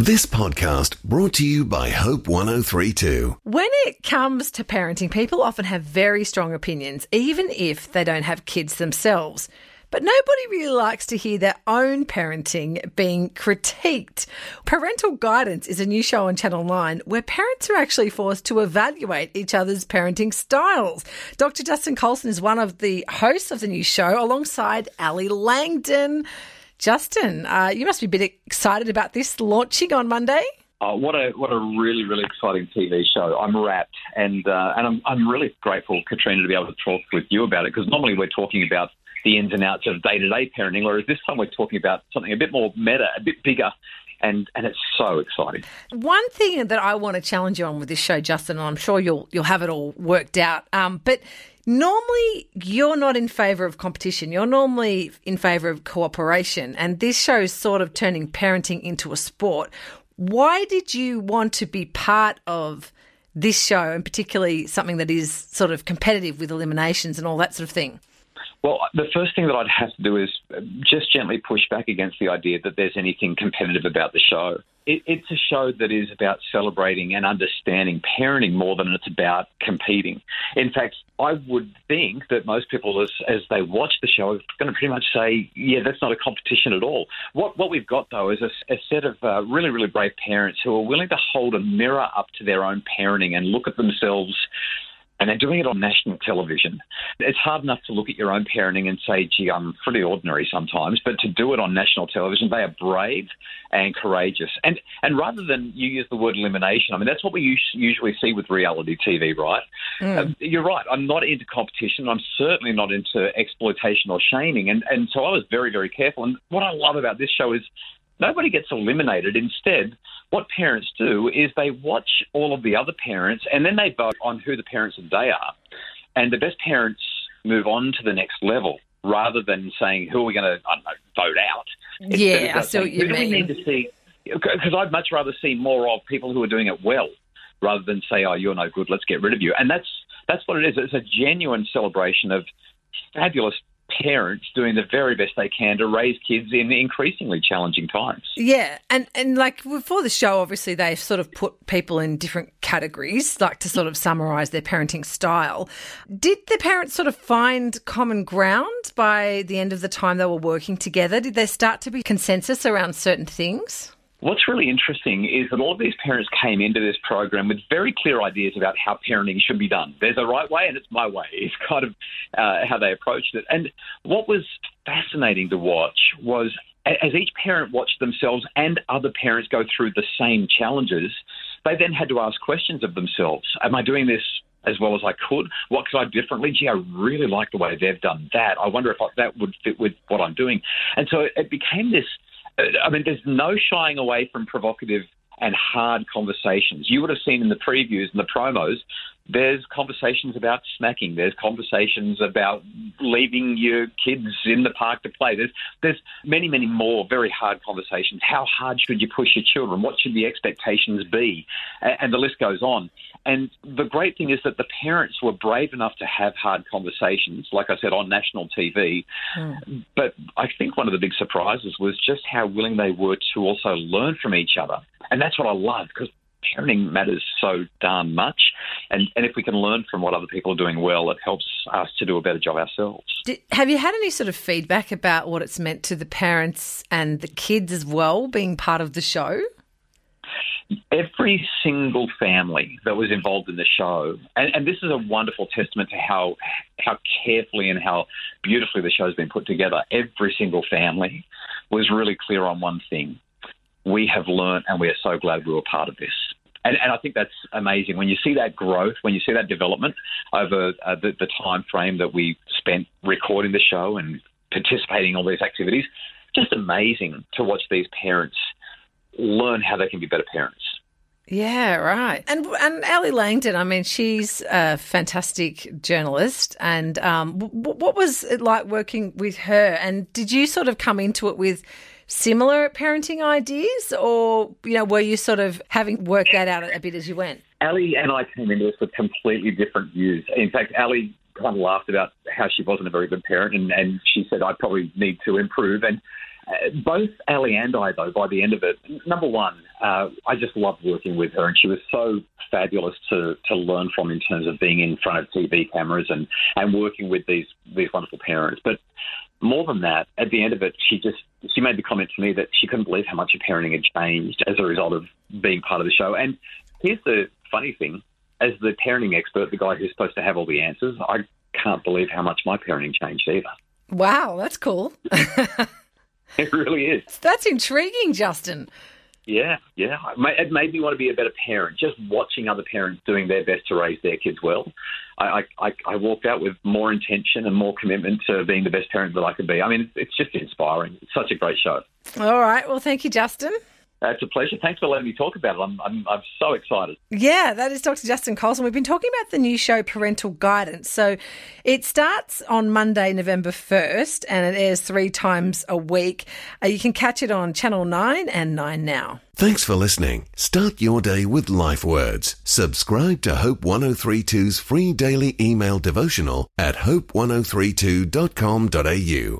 This podcast brought to you by Hope 1032. When it comes to parenting, people often have very strong opinions, even if they don't have kids themselves. But nobody really likes to hear their own parenting being critiqued. Parental Guidance is a new show on Channel 9 where parents are actually forced to evaluate each other's parenting styles. Dr. Justin Coulson is one of the hosts of the new show alongside Ali Langdon. Justin, uh, you must be a bit excited about this launching on Monday. Oh, what a what a really really exciting TV show! I'm rapt, and uh, and I'm I'm really grateful, Katrina, to be able to talk with you about it because normally we're talking about the ins and outs of day to day parenting, whereas this time we're talking about something a bit more meta, a bit bigger, and and it's so exciting. One thing that I want to challenge you on with this show, Justin, and I'm sure you'll you'll have it all worked out. Um, but normally you're not in favour of competition. You're normally in favour of cooperation, and this show is sort of turning parenting into a sport. Why did you want to be part of this show, and particularly something that is sort of competitive with eliminations and all that sort of thing? Well, the first thing that I'd have to do is just gently push back against the idea that there's anything competitive about the show. It, it's a show that is about celebrating and understanding parenting more than it's about competing. In fact, I would think that most people, as, as they watch the show, are going to pretty much say, yeah, that's not a competition at all. What, what we've got, though, is a, a set of uh, really, really brave parents who are willing to hold a mirror up to their own parenting and look at themselves and they're doing it on national television. It's hard enough to look at your own parenting and say, gee, I'm pretty ordinary sometimes, but to do it on national television, they are brave and courageous. And and rather than you use the word elimination, I mean, that's what we usually see with reality TV, right? Mm. Um, you're right. I'm not into competition. I'm certainly not into exploitation or shaming. And, and so I was very, very careful. And what I love about this show is nobody gets eliminated. Instead, what parents do is they watch all of the other parents and then they vote on who the parents of the day are. And the best parents move on to the next level rather than saying who are we going to vote out. Yeah, I see what you mean. We need to see because I'd much rather see more of people who are doing it well rather than say, "Oh, you're no good. Let's get rid of you." And that's that's what it is. It's a genuine celebration of fabulous parents doing the very best they can to raise kids in increasingly challenging times. Yeah, and and like before the show, obviously they've sort of put people in different categories, like to sort of summarise their parenting style. Did the parents sort of find common ground by the end of the time they were working together? Did there start to be consensus around certain things? What's really interesting is that all of these parents came into this program with very clear ideas about how parenting should be done. There's a right way and it's my way. It's kind of uh, how they approached it. And what was fascinating to watch was as each parent watched themselves and other parents go through the same challenges, they then had to ask questions of themselves. Am I doing this as well as I could? What could I do differently? Gee, I really like the way they've done that. I wonder if that would fit with what I'm doing. And so it became this I mean, there's no shying away from provocative and hard conversations. You would have seen in the previews and the promos, there's conversations about smacking. There's conversations about leaving your kids in the park to play. There's there's many many more very hard conversations. How hard should you push your children? What should the expectations be? And the list goes on. And the great thing is that the parents were brave enough to have hard conversations, like I said, on national TV. Mm. But I think one of the big surprises was just how willing they were to also learn from each other. And that's what I love because parenting matters so darn much. And, and if we can learn from what other people are doing well, it helps us to do a better job ourselves. Did, have you had any sort of feedback about what it's meant to the parents and the kids as well being part of the show? every single family that was involved in the show, and, and, this is a wonderful testament to how how carefully and how beautifully the show's been put together. Every single family was really clear on one thing: we have learned, and we are so glad we were part of this. And, and I think that's amazing when you see that growth, when you see that development over uh, the, the time frame that we spent recording the show and participating in all these activities. Just amazing to watch these parents learn how they can be better parents. Yeah, right. And and Ali Langdon, I mean, she's a fantastic journalist. And um, w- what was it like working with her? And did you sort of come into it with similar parenting ideas, or you know, were you sort of having worked that out a bit as you went? Ali and I came into this with completely different views. In fact, Ali kind of laughed about how she wasn't a very good parent, and, and she said I probably need to improve. And Uh, both Ali and I, though, by the end of it, number one, uh, I just loved working with her, and she was so fabulous to, to learn from in terms of being in front of TV cameras and, and working with these these wonderful parents. But more than that, at the end of it, she just she made the comment to me that she couldn't believe how much her parenting had changed as a result of being part of the show. And here's the funny thing: as the parenting expert, the guy who's supposed to have all the answers, I can't believe how much my parenting changed either. Wow, that's cool. it really is. That's intriguing, Justin. Yeah, yeah. It made me want to be a better parent. Just watching other parents doing their best to raise their kids well, I, I, I walked out with more intention and more commitment to being the best parent that I could be. I mean, it's just inspiring. It's such a great show. All right. Well, thank you, Justin. It's a pleasure. Thanks for letting me talk about it. I'm, I'm, I'm so excited. Yeah, that is Dr. Justin Coulson. We've been talking about the new show, Parental Guidance. So it starts on Monday, November 1st, and it airs three times a week. Uh, you can catch it on Channel 9 and 9 Now. Thanks for listening. Start your day with life words. Subscribe to Hope 1032's free daily email devotional at hope1032.com.au.